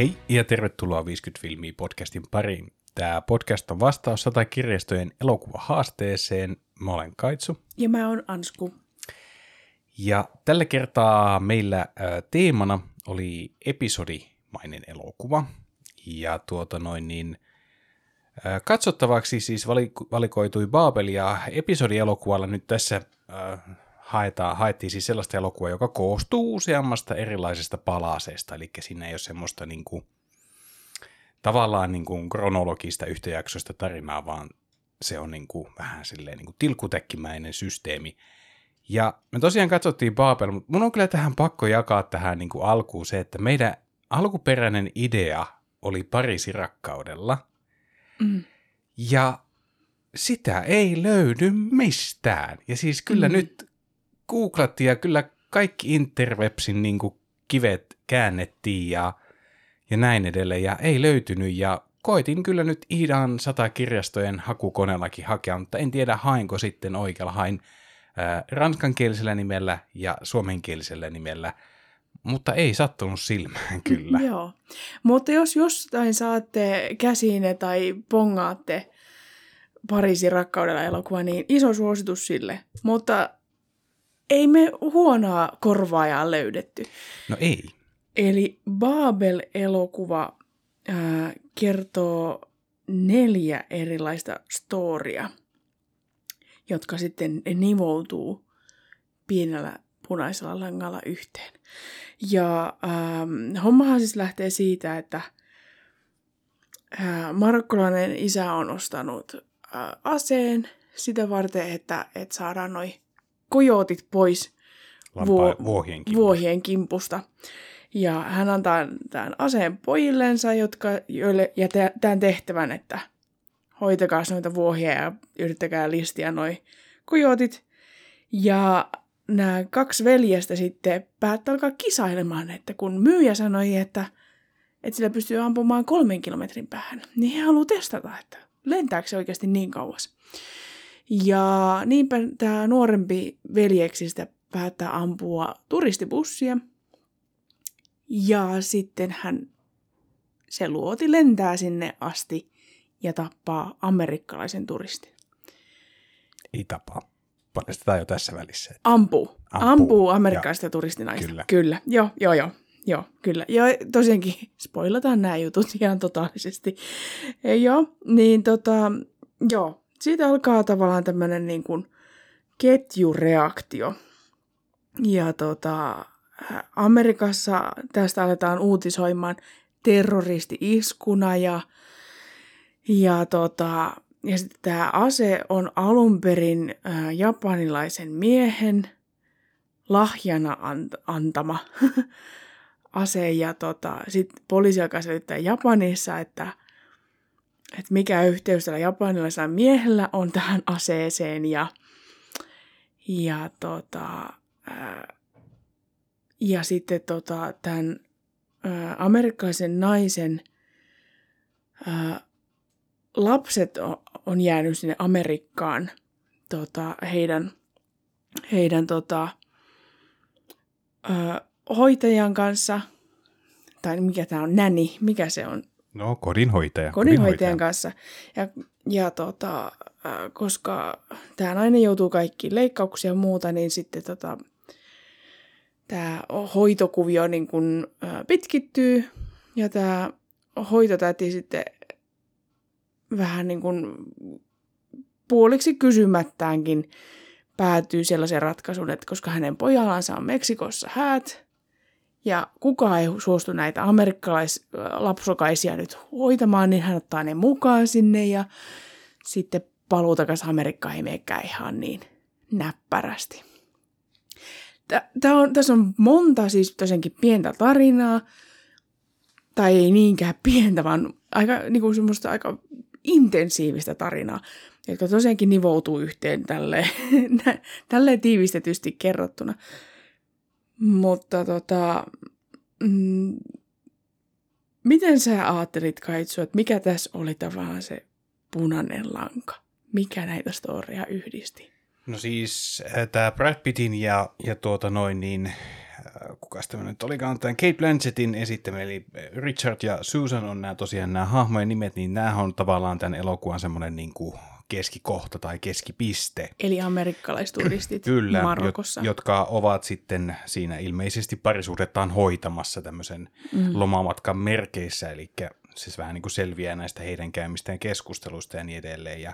Hei ja tervetuloa 50 filmiä podcastin pariin. Tämä podcast on vastaus sata kirjastojen elokuvahaasteeseen. Mä olen Kaitsu. Ja mä oon Ansku. Ja tällä kertaa meillä teemana oli episodimainen elokuva. Ja tuota noin niin, katsottavaksi siis valikoitui Babel ja episodielokuvalla nyt tässä äh, haetaan, haettiin siis sellaista elokuvaa, joka koostuu useammasta erilaisesta palaseesta, eli siinä ei ole semmoista niin kuin, tavallaan niin kuin kronologista yhtäjaksoista tarinaa, vaan se on niin kuin, vähän silleen niin kuin tilkutekkimäinen systeemi. Ja me tosiaan katsottiin Babel, mutta mun on kyllä tähän pakko jakaa tähän niin kuin alkuun se, että meidän alkuperäinen idea oli Pariisi rakkaudella. Mm. Ja sitä ei löydy mistään. Ja siis kyllä mm. nyt googlattiin ja kyllä kaikki interwebsin niin kuin kivet käännettiin ja, ja näin edelleen ja ei löytynyt ja koitin kyllä nyt Iidan sata kirjastojen hakukoneellakin hakea, mutta en tiedä hainko sitten oikealla. Hain ää, ranskankielisellä nimellä ja suomenkielisellä nimellä, mutta ei sattunut silmään kyllä. Joo, mutta jos jostain saatte käsiine tai pongaatte Pariisin rakkaudella elokuva, niin iso suositus sille. Mutta me huonoa korvaajaa löydetty. No ei. Eli Babel-elokuva ää, kertoo neljä erilaista storia, jotka sitten nivoutuu pienellä punaisella langalla yhteen. Ja ähm, hommahan siis lähtee siitä, että äh, marokkolainen isä on ostanut äh, aseen sitä varten, että, että saadaan noin kojotit pois vuo- vuohien, kimpusta. vuohien kimpusta. Ja hän antaa tämän aseen pojillensa, jotka, joille jätetään tehtävän, että hoitakaa noita vuohia ja yrittäkää listiä noin kojotit. Ja nämä kaksi veljestä sitten päättää alkaa kisailemaan, että kun myyjä sanoi, että, että sillä pystyy ampumaan kolmen kilometrin päähän, niin he haluaa testata, että lentääkö se oikeasti niin kauas. Ja niinpä tämä nuorempi veljeksistä päättää ampua turistibussia. Ja sitten hän, se luoti lentää sinne asti ja tappaa amerikkalaisen turistin. Ei tapaa. Paljastetaan jo tässä välissä. Ampuu. Ampuu, Ampuu amerikkalaista ja, turistinaista. Kyllä. Kyllä. Joo, joo, joo. Joo, kyllä. Ja tosiaankin spoilataan nämä jutut ihan totaalisesti. Joo, niin tota, joo, siitä alkaa tavallaan tämmöinen niin kuin ketjureaktio. Ja tota, Amerikassa tästä aletaan uutisoimaan terroristi-iskuna ja, ja, tota, ja sitten tämä ase on alun perin ä, japanilaisen miehen lahjana ant- antama ase ja tota, sitten poliisi alkaa selittää Japanissa, että että mikä yhteys tällä japanilaisella miehellä on tähän aseeseen ja, ja, tota, ää, ja sitten tota, tämän ää, amerikkalaisen naisen ää, lapset on, on jäänyt sinne Amerikkaan tota, heidän, heidän tota, ää, hoitajan kanssa, tai mikä tämä on, näni, mikä se on, No, kodinhoitaja. Kodinhoitajan kanssa. Ja, ja tota, koska tämä nainen joutuu kaikkiin leikkauksia ja muuta, niin sitten tota, tämä hoitokuvio niin kun, ä, pitkittyy ja tämä hoitotäti sitten vähän niin kuin puoliksi kysymättäänkin päätyy sellaisen ratkaisun, että koska hänen pojallansa on Meksikossa häät, ja kukaan ei suostu näitä amerikkalaislapsokaisia nyt hoitamaan, niin hän ottaa ne mukaan sinne ja sitten paluu takaisin Amerikkaan ei menekään ihan niin näppärästi. Tää on, tässä on monta siis tosiaankin pientä tarinaa, tai ei niinkään pientä, vaan aika, niin kuin semmoista aika intensiivistä tarinaa, jotka tosiaankin nivoutuu yhteen tälleen, tälleen tiivistetysti kerrottuna. Mutta tota, mm, miten sä ajattelit Kaitsu, että mikä tässä oli tavallaan se punainen lanka? Mikä näitä storia yhdisti? No siis äh, tämä Brad Pittin ja, ja tuota noin niin, kuka tämä nyt olikaan, tämän Kate Blanchettin esittämä, eli Richard ja Susan on nämä tosiaan nämä hahmojen nimet, niin nämä on tavallaan tämän elokuvan semmoinen niin kuin keskikohta tai keskipiste. Eli amerikkalaisturistit Kyllä, Marokossa. Jot, jotka ovat sitten siinä ilmeisesti parisuhdettaan hoitamassa tämmöisen mm. lomamatkan merkeissä, eli siis vähän niin kuin selviää näistä heidän käymistään keskustelusta ja niin edelleen. Ja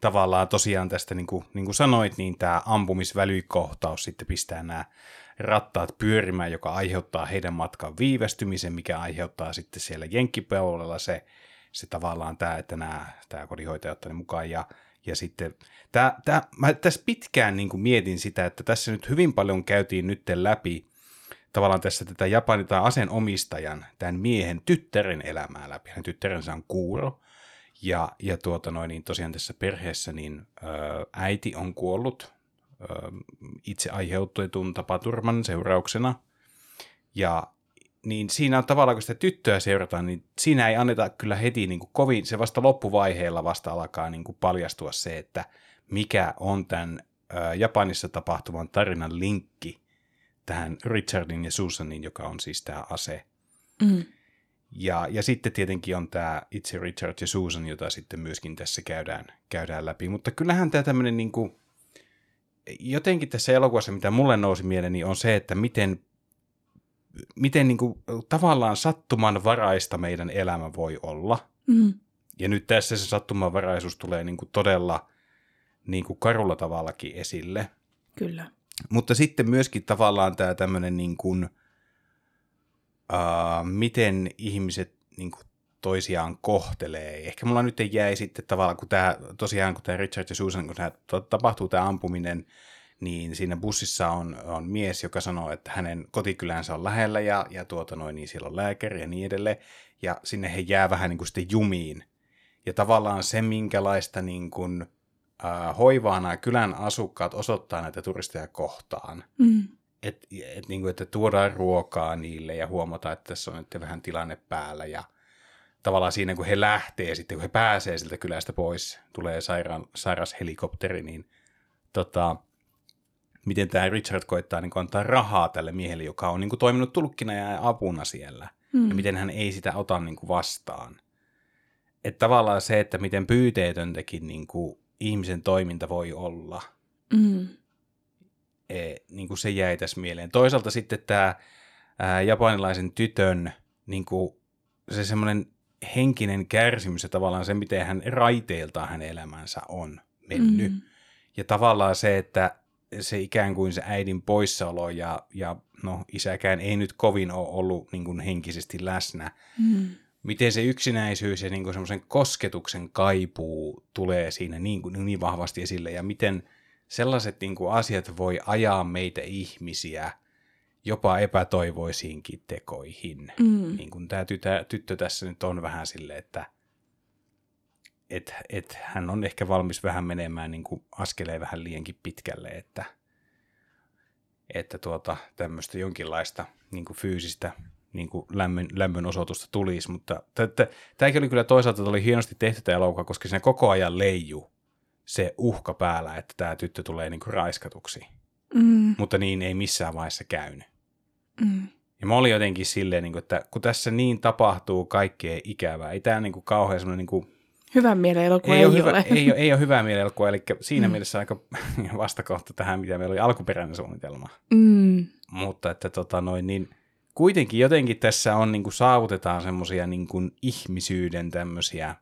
tavallaan tosiaan tästä, niin kuin, niin kuin sanoit, niin tämä ampumisvälykohtaus sitten pistää nämä rattaat pyörimään, joka aiheuttaa heidän matkan viivästymisen, mikä aiheuttaa sitten siellä jenkkipuolella se, se tavallaan tämä, että nämä, tämä kodinhoitaja ottaa mukaan ja ja sitten, tämä, tämä, mä tässä pitkään niin kuin mietin sitä, että tässä nyt hyvin paljon käytiin nyt läpi tavallaan tässä tätä Japanin tai aseenomistajan, tämän miehen tyttären elämää läpi. Hänen tyttärensä on Kuuro. Ja, ja tuota noin, niin tosiaan tässä perheessä niin ö, äiti on kuollut ö, itse aiheutetun tapaturman seurauksena. Ja niin siinä on tavallaan, kun sitä tyttöä seurataan, niin siinä ei anneta kyllä heti niin kuin kovin, se vasta loppuvaiheella vasta alkaa niin kuin paljastua se, että mikä on tämän Japanissa tapahtuvan tarinan linkki tähän Richardin ja Susanin, joka on siis tämä ase. Mm. Ja, ja sitten tietenkin on tämä itse Richard ja Susan, jota sitten myöskin tässä käydään, käydään läpi. Mutta kyllähän tämä tämmöinen niin kuin, jotenkin tässä elokuvassa, mitä mulle nousi mieleeni, on se, että miten, miten niin kuin, tavallaan sattumanvaraista meidän elämä voi olla. Mm. Ja nyt tässä se sattumanvaraisuus tulee niin kuin todella niin kuin karulla tavallakin esille. Kyllä. Mutta sitten myöskin tavallaan tämä tämmöinen niin kuin, uh, miten ihmiset niin kuin toisiaan kohtelee. Ehkä mulla nyt jäi sitten tavallaan, kun tämä, tosiaan kun tämä Richard ja Susan, kun tämä, tapahtuu tämä ampuminen, niin siinä bussissa on, on mies, joka sanoo, että hänen kotikylänsä on lähellä ja, ja tuota noin, niin siellä on lääkäri ja niin edelleen. Ja sinne he jää vähän niin kuin sitten jumiin. Ja tavallaan se, minkälaista niin kuin, äh, hoivaa nämä kylän asukkaat osoittaa näitä turisteja kohtaan. Mm. Et, et, niin kuin, että tuodaan ruokaa niille ja huomataan, että tässä on nyt vähän tilanne päällä ja tavallaan siinä, kun he lähtee, sitten kun he pääsee siltä kylästä pois, tulee sairaan, sairas helikopteri, niin tota, miten tämä Richard koittaa niin antaa rahaa tälle miehelle, joka on niin kuin, toiminut tulkkina ja apuna siellä, mm. ja miten hän ei sitä ota niin kuin, vastaan. Että tavallaan se, että miten pyyteetöntäkin niin kuin, ihmisen toiminta voi olla, Mm. e, niin kuin se jäi tässä mieleen. Toisaalta sitten tämä ää, japanilaisen tytön niin kuin, se semmoinen henkinen kärsimys ja tavallaan se, miten hän raiteiltaan hänen elämänsä on mennyt. Mm. Ja tavallaan se, että se ikään kuin se äidin poissaolo ja, ja no isäkään ei nyt kovin ole ollut niin kuin henkisesti läsnä. Mm. Miten se yksinäisyys ja niin kuin semmoisen kosketuksen kaipuu tulee siinä niin, kuin, niin vahvasti esille ja miten sellaiset niin kuin asiat voi ajaa meitä ihmisiä jopa epätoivoisiinkin tekoihin. Mm. Niin kuin tämä tytö, tyttö tässä nyt on vähän silleen, että et, et hän on ehkä valmis vähän menemään niin kuin askeleen vähän liiankin pitkälle, että, että tuota, tämmöistä jonkinlaista niin kuin fyysistä niin kuin lämmön, lämmön osoitusta tulisi, mutta tämäkin oli kyllä toisaalta oli hienosti tehty tämä elokuva, koska siinä koko ajan leiju se uhka päällä, että tämä tyttö tulee niin kuin raiskatuksi. Mm. Mutta niin ei missään vaiheessa käynyt. Mm. Ja mä olin jotenkin silleen, niin kuin, että kun tässä niin tapahtuu kaikkea ikävää, ei tämä niin kuin kauhean semmoinen niin kuin Hyvän mielen elokuva ei, ei, ole, hyvä, ole. ei, ole, ei ole hyvää mielelokuva, eli siinä mm. mielessä aika vastakohta tähän, mitä meillä oli alkuperäinen suunnitelma. Mm. Mutta että tota noin, niin kuitenkin jotenkin tässä on niin kuin saavutetaan semmoisia niin kuin ihmisyyden tämmöisiä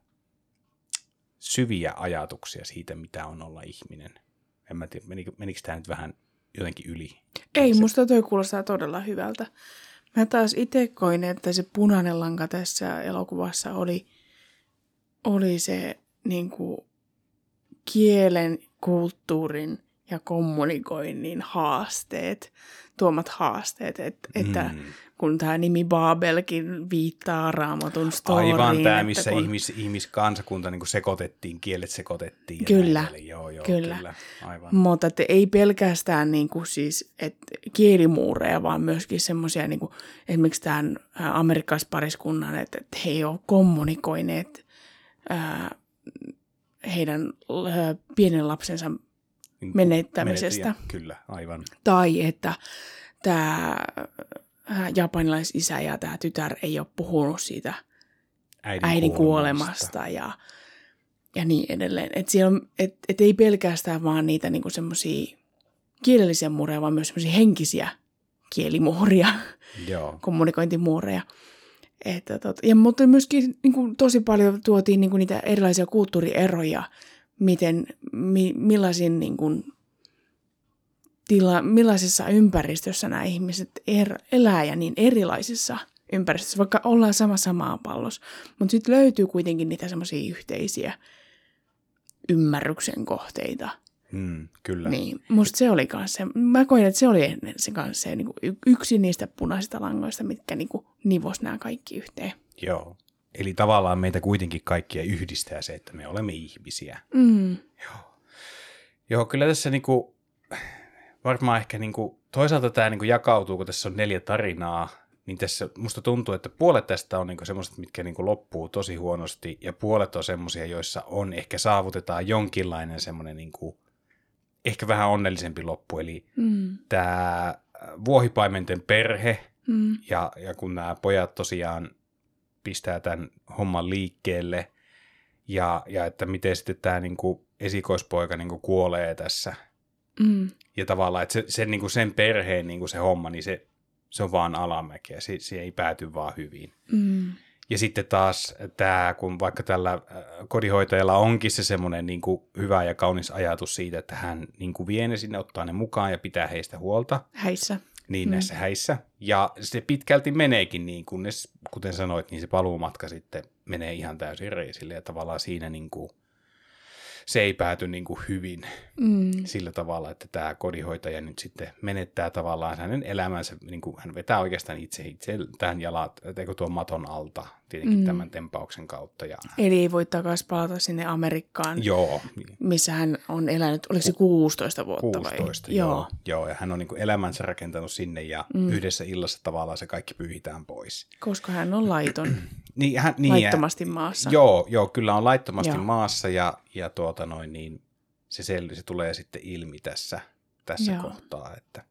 syviä ajatuksia siitä, mitä on olla ihminen. En mä tiedä, menikö, menikö tämä nyt vähän jotenkin yli? Ei, se, musta toi kuulostaa todella hyvältä. Mä taas itse koin, että se punainen lanka tässä elokuvassa oli, oli se niin kuin, kielen, kulttuurin ja kommunikoinnin haasteet, tuomat haasteet, että, mm. että kun tämä nimi Babelkin viittaa raamatun storyin. Aivan tämä, missä kun... ihmis, ihmiskansakunta niin sekoitettiin, kielet sekoitettiin. Kyllä, näin joo, joo, kyllä. kyllä. Aivan. Mutta että ei pelkästään niin kuin siis, että kielimuureja, vaan myöskin semmoisia, niin kuin, esimerkiksi tämän amerikkalaispariskunnan, että, että he ei ole kommunikoineet ää, heidän ää, pienen lapsensa Niin menettämisestä. menetin, Kyllä, aivan. Tai että tämä japanilaisisä ja tämä tytär ei ole puhunut siitä Äidin, äidin kuolemasta ja, ja niin edelleen. Että et, et ei pelkästään vaan niitä niinku semmoisia kielellisiä muureja, vaan myös semmoisia henkisiä kielimuuria, Joo. kommunikointimuureja. Että tot, ja, mutta myöskin niin kuin, tosi paljon tuotiin niin kuin, niitä erilaisia kulttuurieroja, miten, mi, millaisin, niin kuin, tila, millaisessa ympäristössä nämä ihmiset er, elää ja niin erilaisissa ympäristössä, vaikka ollaan samassa maapallossa. Mutta sitten löytyy kuitenkin niitä semmoisia yhteisiä ymmärryksen kohteita. Mm, kyllä. Niin, musta se oli kanssa, mä koin, että se oli ennen se kanssa se, niin kuin yksi niistä punaisista langoista, mitkä niin kuin nivos nämä kaikki yhteen. Joo. Eli tavallaan meitä kuitenkin kaikkia yhdistää se, että me olemme ihmisiä. Mm. Joo. Joo, kyllä tässä niinku, varmaan ehkä niinku, toisaalta tämä niinku jakautuu, kun tässä on neljä tarinaa, niin tässä musta tuntuu, että puolet tästä on niinku semmoiset, mitkä niinku loppuu tosi huonosti, ja puolet on semmoisia, joissa on ehkä saavutetaan jonkinlainen semmoinen niinku, ehkä vähän onnellisempi loppu, eli Mm. tämä vuohipaimenten perhe, Mm. ja, ja kun nämä pojat tosiaan pistää tämän homman liikkeelle, ja, ja että miten sitten tämä niinku esikoispoika niinku kuolee tässä, Mm. ja tavallaan, että se, se, niinku sen perheen niinku se homma, niin se, se on vaan alamäkeä, se, se ei pääty vaan hyvin. Mm. Ja sitten taas tämä, kun vaikka tällä äh, kodinhoitajalla onkin se semmoinen niin kuin hyvä ja kaunis ajatus siitä, että hän niin kuin vie ne sinne, ottaa ne mukaan ja pitää heistä huolta, Häissä. niin mm. näissä häissä. Ja se pitkälti meneekin niin, kunnes, kuten sanoit, niin se paluumatka sitten menee ihan täysin reisille ja tavallaan siinä niin kuin, se ei pääty niin kuin hyvin Mm. sillä tavalla, että tämä kodinhoitaja nyt sitten menettää tavallaan hänen elämänsä, niin kuin hän vetää oikeastaan itse, itse tähän jalat, eikö tuon maton alta, tietenkin Mm. tämän tempauksen kautta. Ja, Eli ei voi takaisin palata sinne Amerikkaan, joo, missä hän on elänyt, oliko se 16 vuotta 16, vai? joo. joo. joo. ja hän on niin kuin elämänsä rakentanut sinne ja mm. yhdessä illassa tavallaan se kaikki pyyhitään pois. Koska hän on laiton, Niin, hän, niin, laittomasti maassa. Joo, joo, kyllä on laittomasti Joo. maassa ja, ja tuota noin, niin se, sel, se tulee sitten ilmi tässä, tässä Joo. kohtaa, että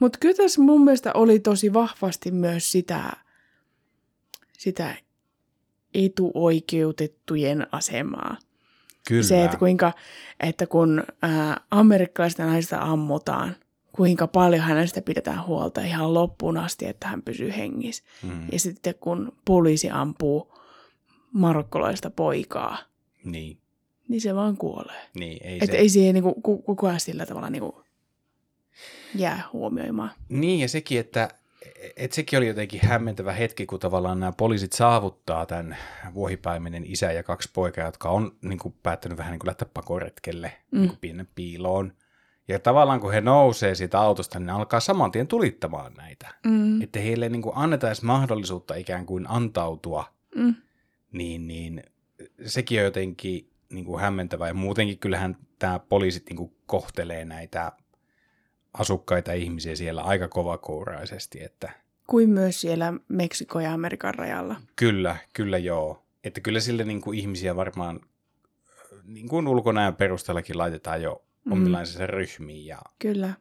Mutta kyllä tässä mun mielestä oli tosi vahvasti myös sitä, sitä etuoikeutettujen asemaa. kyllä. Se, että kuinka, että kun ää, amerikkalaista naista ammutaan, kuinka paljon hänestä pidetään huolta ihan loppuun asti, että hän pysyy hengissä. mm, Ja sitten kun poliisi ampuu marokkolaista poikaa, niin, niin se vaan kuolee. niin, ei Että se, ei siihen niinku, ku- kukaan sillä tavalla niinku jää huomioimaan. Niin, ja sekin, että et sekin oli jotenkin hämmentävä hetki, kun tavallaan nämä poliisit saavuttaa tämän vuohipaimenen isä ja kaksi poikaa, jotka on niin kuin, päättänyt vähän niin kuin lähteä pakoretkelle mm. niin kuin pienen piiloon. Ja tavallaan kun he nousee siitä autosta, niin ne alkaa saman tien tulittamaan näitä. Mm. Että heille niin kuin annetaan edes mahdollisuutta ikään kuin antautua, Mm. niin, niin sekin on jotenkin niin kuin hämmentävää. Ja muutenkin kyllähän tämä poliisit niin kuin kohtelee näitä asukkaita ihmisiä siellä aika kovakouraisesti, että Kuin myös siellä Meksikon ja Amerikan rajalla. kyllä, kyllä joo. Että kyllä sille niin kuin ihmisiä varmaan niin kuin ulkonäön perusteellakin laitetaan jo Mm. omilaisessa ryhmiin ja, Kyllä.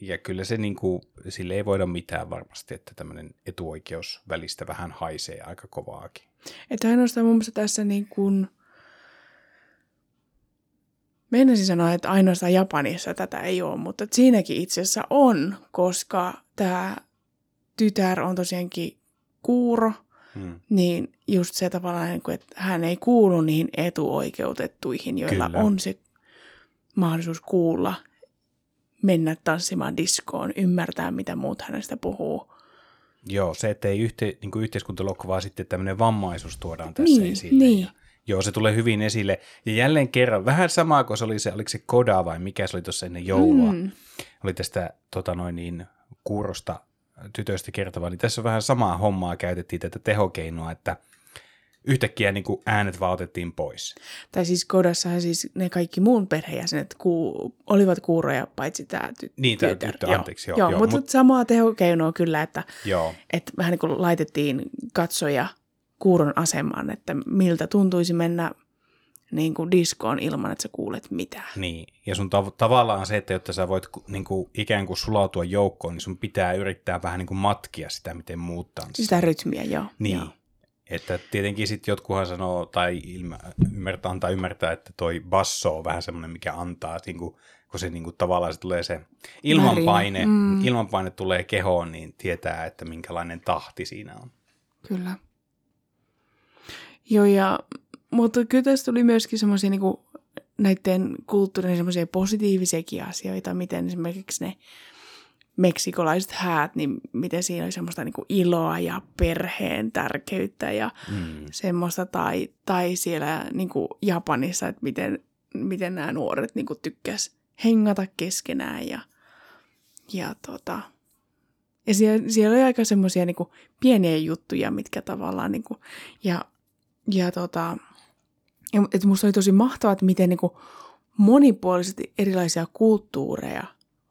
ja kyllä se niin kuin, sille ei voida mitään varmasti, että tämmöinen etuoikeus välistä vähän haisee aika kovaakin. Että ainoastaan mun mielestä tässä niin kuin... Meinasin sanoa, että ainoastaan Japanissa tätä ei ole, mutta siinäkin itse asiassa on, koska tämä tytär on tosiaankin kuuro, Hmm. niin just se tavallaan, niin kuin, että hän ei kuulu niihin etuoikeutettuihin, joilla Kyllä. on se mahdollisuus kuulla, mennä tanssimaan diskoon, ymmärtää, mitä muut hänestä puhuu. Joo, se, että ei yhte, niin kuin yhteiskuntalokko, vaan sitten tämmöinen vammaisuus tuodaan tässä Niin, esille. niin. Ja, joo, se tulee hyvin esille. Ja jälleen kerran, vähän samaa kuin se oli se, oliko se Koda vai mikä se oli tuossa ennen joulua, mm. Oli tästä tota noin niin, kuurosta tytöstä kertova, niin tässä on vähän samaa hommaa, käytettiin tätä tehokeinoa, että yhtäkkiä niin kuin äänet vaan otettiin pois. Tai siis kodassahan siis ne kaikki muun perheenjäsenet kuu, olivat kuuroja, paitsi tämä ty- Niin, tytär. tyttö, anteeksi, joo, joo, joo, mutta mut- samaa tehokeinoa kyllä, että, Joo, että vähän niin kuin laitettiin katsoja kuuron asemaan, että miltä tuntuisi mennä niin kuin diskoon ilman, että sä kuulet mitään. Niin, ja sun tav- tavallaan se, että jotta sä voit niin kuin, ikään kuin sulautua joukkoon, niin sun pitää yrittää vähän niin kuin matkia sitä, miten muuttaa. Sitä rytmiä, joo. Niin, Joo. Että tietenkin sitten jotkuhan sanoo tai ilmä, ymmärtää, antaa ymmärtää, että toi basso on vähän semmoinen, mikä antaa, että niin kuin, kun se niin kuin, tavallaan se tulee se ilmanpaine, Mm. ilmanpaine tulee kehoon, niin tietää, että minkälainen tahti siinä on. Kyllä. Joo, ja, mutta kyllä tässä tuli myöskin semmoisia niin näiden kulttuurin semmoisia positiivisiakin asioita, miten esimerkiksi ne meksikolaiset häät, niin miten siinä oli semmoista niin kuin iloa ja perheen tärkeyttä ja Mm. semmoista, tai, tai siellä niin kuin Japanissa, että miten, miten nämä nuoret niin kuin tykkäs hengata keskenään ja, ja tota, ja siellä, siellä oli aika semmoisia niin pieniä juttuja, mitkä tavallaan, niin kuin, ja, ja tota, että musta oli tosi mahtavaa, että miten niin kuin monipuolisesti erilaisia kulttuureja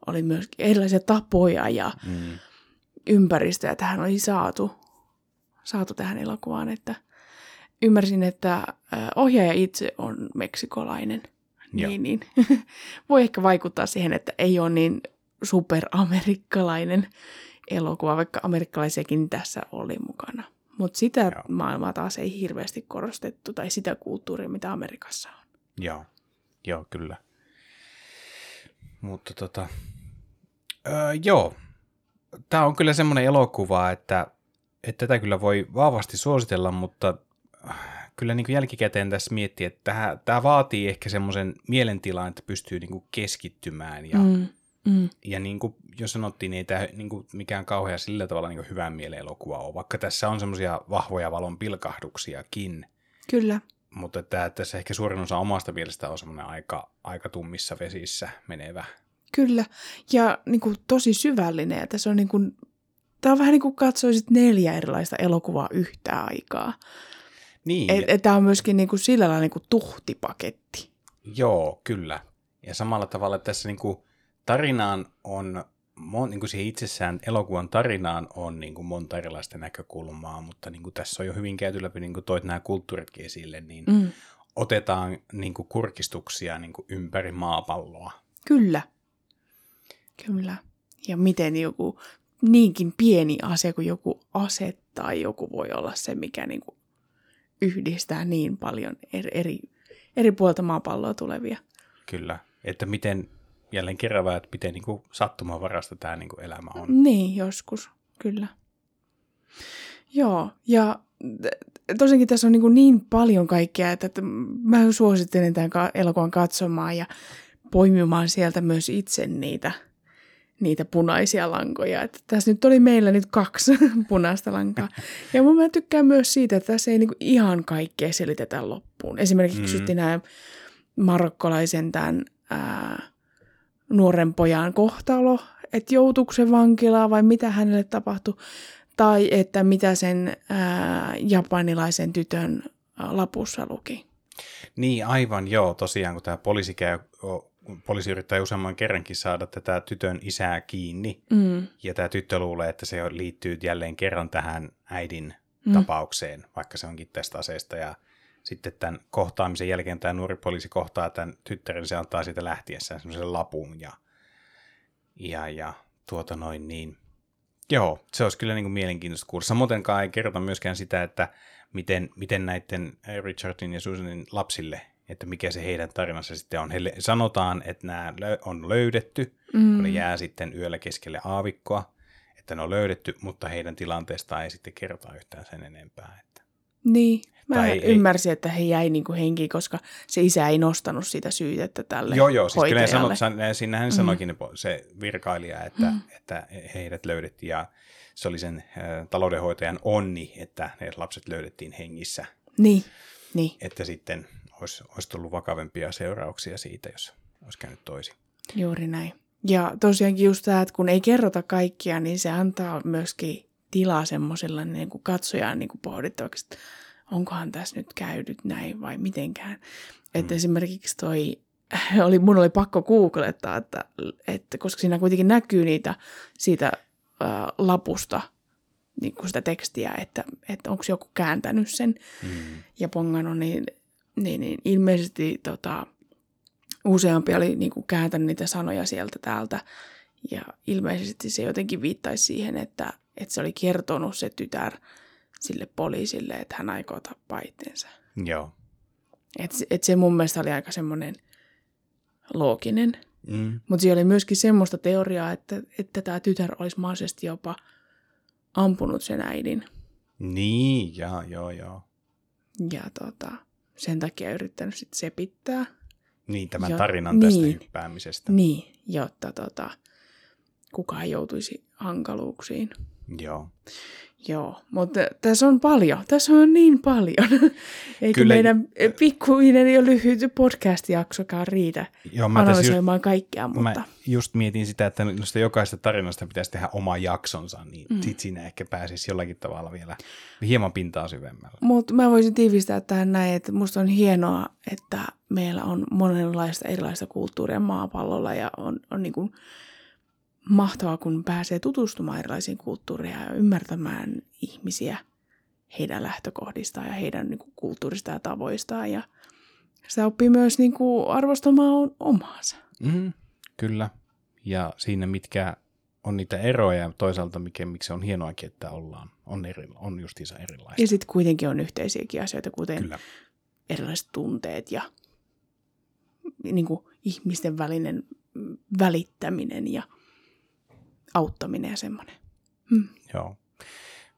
oli myös erilaisia tapoja ja Mm. ympäristöä tähän oli saatu, saatu tähän elokuvaan, että ymmärsin, että ohjaaja itse on meksikolainen, niin, niin voi ehkä vaikuttaa siihen, että ei ole niin superamerikkalainen elokuva, vaikka amerikkalaisiakin tässä oli mukana. Mutta sitä Joo. maailmaa taas ei hirveästi korostettu, tai sitä kulttuuria, mitä Amerikassa on. Joo, joo, kyllä. Mutta tota, öö, joo, tämä on kyllä semmoinen elokuva, että, että tätä kyllä voi vahvasti suositella, mutta äh, kyllä niin kuin jälkikäteen tässä miettii, että tämä, tämä vaatii ehkä semmoisen mielentilan, että pystyy niin kuin keskittymään ja, mm. Mm, mm, ja niin kuin jo sanottiin, niin ei tämä niin kuin mikään kauhean sillä tavalla niin kuin hyvän mielen elokuva ole, vaikka tässä on semmoisia vahvoja valon pilkahduksiakin, kyllä. mutta tämä, tässä ehkä suurin osa omasta mielestä on semmoinen aika, aika tummissa vesissä menevä. Kyllä, ja niin kuin, tosi syvällinen. Ja tässä on, niin kuin, tämä on vähän niin kuin katsoisit neljä erilaista elokuvaa yhtä aikaa. Niin, Et, et, tämä on myöskin niin kuin, sillä lailla niin kuin tuhtipaketti. joo, kyllä. Ja samalla tavalla tässä niin kuin, tarinaan on, niin kuin siihen itsessään elokuvan tarinaan on niin kuin monta erilaista näkökulmaa, mutta niin kuin tässä on jo hyvin käyty läpi, niin kuin toit nämä kulttuuritkin esille, niin Mm. otetaan niin kuin kurkistuksia niin kuin ympäri maapalloa. Kyllä. Kyllä. Ja miten joku niinkin pieni asia kuin joku ase tai joku voi olla se, mikä niin kuin yhdistää niin paljon eri, eri, eri puolta maapalloa tulevia. Kyllä. Että miten, jälleen kerran, että miten niin kuin sattumanvarasta tämä niin kuin elämä on. Niin, joskus, kyllä. Joo, ja tosiaankin tässä on niin, kuin niin paljon kaikkea, että, että mä suosittelen tämän elokuvan katsomaan ja poimimaan sieltä myös itse niitä, niitä punaisia lankoja. Että tässä nyt oli meillä nyt kaksi punaista lankaa. Ja mun mä tykkään myös siitä, että tässä ei niin kuin ihan kaikkea selitetä loppuun. Esimerkiksi Mm. mm. nämä marokkolaisen tämän ää, nuoren pojan kohtalo, että joutuuko se vankilaan vai mitä hänelle tapahtui, tai että mitä sen ää, japanilaisen tytön lapussa luki. Niin, aivan joo. Tosiaan, kun tämä poliisi käy, poliisi yrittää useamman kerrankin saada tätä tytön isää kiinni, Mm. ja tämä tyttö luulee, että se liittyy jälleen kerran tähän äidin Mm. tapaukseen, vaikka se onkin tästä aseesta, ja sitten tämän kohtaamisen jälkeen tämä nuori poliisi kohtaa tämän tyttären, se antaa siitä lähtiessään semmoisen lapun, ja, ja, ja tuota noin niin, Joo, se olisi kyllä niin kuin mielenkiintoista kuulla. Samoinkaan ei kerrota myöskään sitä, että miten, miten näiden Richardin ja Susanin lapsille, että mikä se heidän tarinansa sitten on. Heille sanotaan, että nämä on löydetty, mm. kun ne jää sitten yöllä keskelle aavikkoa, että ne on löydetty, mutta heidän tilanteestaan ei sitten kerrota yhtään sen enempää. Että. Niin, mä Tai ei, ei- ymmärsin, että he jäi niin kuin henkiin, koska se isä ei nostanut sitä syytettä tälle Joo, joo, siis kyllä sanot, san- siinähän mm. sanoikin se virkailija, että, mm. että heidät löydettiin ja se oli sen äh, taloudenhoitajan onni, että ne lapset löydettiin hengissä. Niin, niin, että sitten olisi, olisi tullut vakavempia seurauksia siitä, jos olisi käynyt toisin. juuri näin. Ja tosiaankin just tämä, että kun ei kerrota kaikkia, niin se antaa myöskin tilaa semmoisella niin kuin katsojaan niin kuin pohdittavaksi, että onkohan tässä nyt käynyt näin vai mitenkään. Että esimerkiksi toi, oli, mun oli pakko googlettaa, että, että koska siinä kuitenkin näkyy niitä siitä ää, lapusta, niin kuin sitä tekstiä, että, että onko joku kääntänyt sen Mm. ja pongannut, niin niin, niin ilmeisesti tota, useampi oli niin kuin kääntänyt niitä sanoja sieltä täältä. Ja ilmeisesti se jotenkin viittaisi siihen, että, että se oli kertonut se tytär sille poliisille, että hän aikoo tappaa itsensä. Joo. Et, et se mun mielestä oli aika semmoinen looginen. Mm. Mutta siellä oli myöskin semmoista teoriaa, että, että tämä tytär olisi mahdollisesti jopa ampunut sen äidin. Niin, ja, joo, joo. Ja tota, sen takia yrittänyt sitten sepittää. Niin, tämän Ja- tarinan tästä niin. hyppäämisestä. Niin, jotta tota, kukaan joutuisi hankaluuksiin. Joo. Joo, mutta tässä on paljon. Tässä on niin paljon. Eikä Kyllä- meidän pikkuinen ja lyhyt podcast-jaksokaan riitä Joo, mä, tässä just, analysoimaan kaikkea, mutta mä just mietin sitä, että noista jokaisesta tarinasta pitäisi tehdä oma jaksonsa, niin mm. sit siinä ehkä pääsisi jollakin tavalla vielä hieman pintaa syvemmällä. Mutta mä voisin tiivistää tähän näin, että musta on hienoa, että meillä on monenlaista erilaista kulttuuria maapallolla ja on, on niin kuin mahtavaa, kun pääsee tutustumaan erilaisiin kulttuureihin ja ymmärtämään ihmisiä heidän lähtökohdistaan ja heidän niin kuin, kulttuurista ja tavoistaan ja sitä oppii myös niin kuin, arvostamaan omaansa. Mm, kyllä. Ja siinä mitkä on niitä eroja ja toisaalta mikä, miksi on hienoakin, että ollaan, on, eri, on justiinsa erilaisia. Ja sitten kuitenkin on yhteisiäkin asioita, kuten Kyllä. erilaiset tunteet ja niin kuin ihmisten välinen välittäminen ja auttaminen ja semmoinen. Hmm. Joo.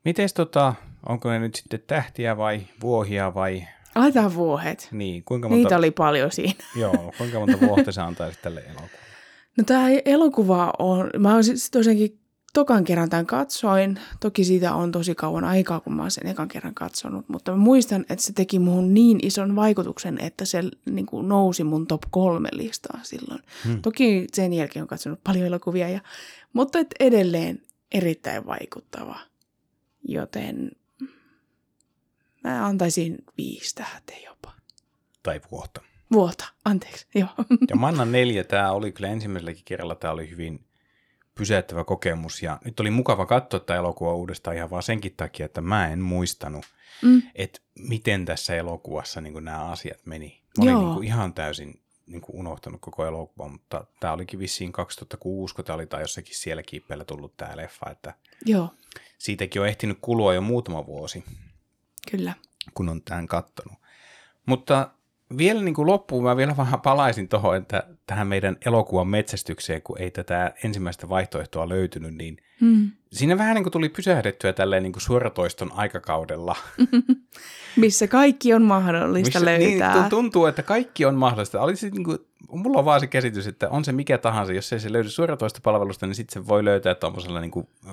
Mites tota, onko ne nyt sitten tähtiä vai vuohia vai Aletaan vuohet. niin, kuinka monta, Niitä oli paljon siinä. joo, kuinka monta vuotta sä antaisit tälle elokuvalle? No tämä elokuva on, mä oon siis tosiaankin tokan kerran tämän katsoin. Toki siitä on tosi kauan aikaa, kun mä oon sen ekan kerran katsonut, mutta mä muistan, että se teki muhun niin ison vaikutuksen, että se niin kuin nousi mun top kolme listaa silloin. Hmm. Toki sen jälkeen on katsonut paljon elokuvia, ja, mutta et edelleen erittäin vaikuttava. Joten mä antaisin viisi tähteä jopa. Tai vuotta. Vuota, anteeksi, joo. Ja Manna 4, tämä oli kyllä ensimmäiselläkin kerralla, tämä oli hyvin pysäyttävä kokemus. Ja nyt oli mukava katsoa tämä elokuva uudestaan ihan vaan senkin takia, että mä en muistanut, Mm. että miten tässä elokuvassa niin nämä asiat meni. Mä olin Joo. niin kuin ihan täysin niin kuin unohtanut koko elokuvan, mutta tämä olikin vissiin 2006, kun tämä oli tai jossakin siellä kiippeillä tullut tämä leffa, että Joo, siitäkin on ehtinyt kulua jo muutama vuosi, kyllä. kun on tämän kattonut. Mutta vielä niin kuin loppuun mä vielä vähän palaisin tuohon, että tähän meidän elokuvan metsästykseen, kun ei tätä ensimmäistä vaihtoehtoa löytynyt, niin Mm. siinä vähän niin kuin tuli pysähdettyä tälleen niin kuin suoratoiston aikakaudella. Missä kaikki on mahdollista löytää. Niin, tu- tuntuu, että kaikki on mahdollista. Oli se, niin kuin, mulla on vaan se käsitys, että on se mikä tahansa, jos ei se löydy suoratoistopalvelusta, niin sitten se voi löytää tuommoisella niin kuin, äh,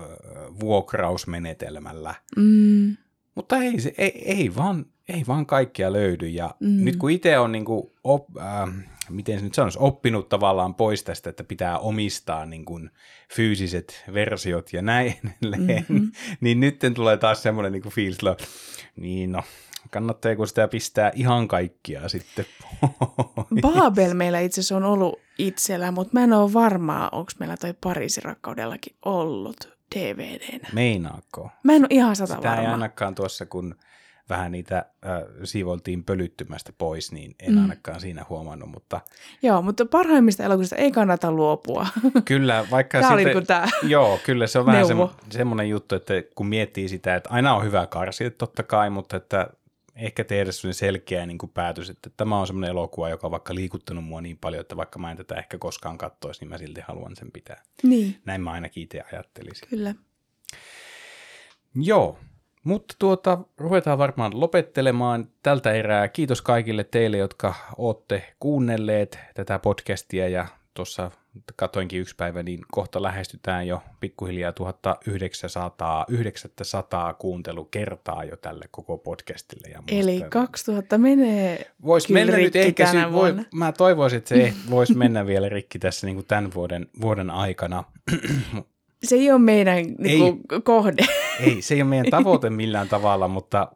vuokrausmenetelmällä. Mm. Mutta ei, se, ei, ei, vaan, ei vaan kaikkia löydy. Ja mm. Nyt kun itse on niin kuin, op, äh, miten se nyt sanoisi, oppinut tavallaan pois tästä, että pitää omistaa niin kuin, fyysiset versiot ja näin Mhm. niin nyt tulee taas semmoinen niin kuin fiilis, että niin no, kannattaako sitä pistää ihan kaikkia sitten pois? Babel meillä itse asiassa on ollut itsellä, mutta mä en ole varmaa, onko meillä toi Pariisin rakkaudellakin ollut DVDnä. Meinaako? Mä en ole ihan sata Sitä ei varma. ainakaan tuossa, kun vähän niitä äh, siivoltiin pölyttymästä pois, niin en Mm. ainakaan siinä huomannut, mutta Joo, mutta parhaimmista elokuvista ei kannata luopua. kyllä vaikka Tämä sitten, niin tämä. Joo, kyllä se on vähän semmo, semmoinen juttu, että kun miettii sitä, että aina on hyvä karsia totta kai, mutta että ehkä tehdä sellainen selkeä niin kuin päätös, että tämä on semmoinen elokuva, joka on vaikka liikuttanut mua niin paljon, että vaikka mä en tätä ehkä koskaan kattoisi, niin mä silti haluan sen pitää. Niin, Näin mä ainakin itse ajattelisin. kyllä. Joo, mutta tuota, ruvetaan varmaan lopettelemaan tältä erää. Kiitos kaikille teille, jotka olette kuunnelleet tätä podcastia ja tuossa katoinkin yksi päivä, niin kohta lähestytään jo pikkuhiljaa 1900, 900 kuuntelukertaa jo tälle koko podcastille. Ja musta- Eli 2000 menee Vois mennä nyt ehkä, tänä sy- voi, mä toivoisin, että se voisi mennä vielä rikki tässä niin kuin tämän vuoden, vuoden aikana. Se ei ole meidän niin kuin, kohde. Ei, se ei ole meidän tavoite millään tavalla, mutta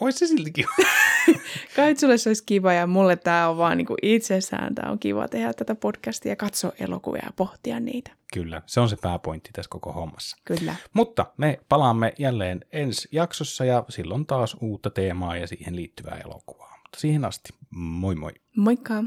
olisi se siltikin Kai sulle se olisi kiva ja mulle tämä on vaan niin kuin itsessään. Tämä on kiva tehdä tätä podcastia, katsoa elokuvia ja pohtia niitä. Kyllä, se on se pääpointti tässä koko hommassa. Kyllä. Mutta me palaamme jälleen ensi jaksossa ja silloin taas uutta teemaa ja siihen liittyvää elokuvaa. Mutta siihen asti, moi moi. Moikka!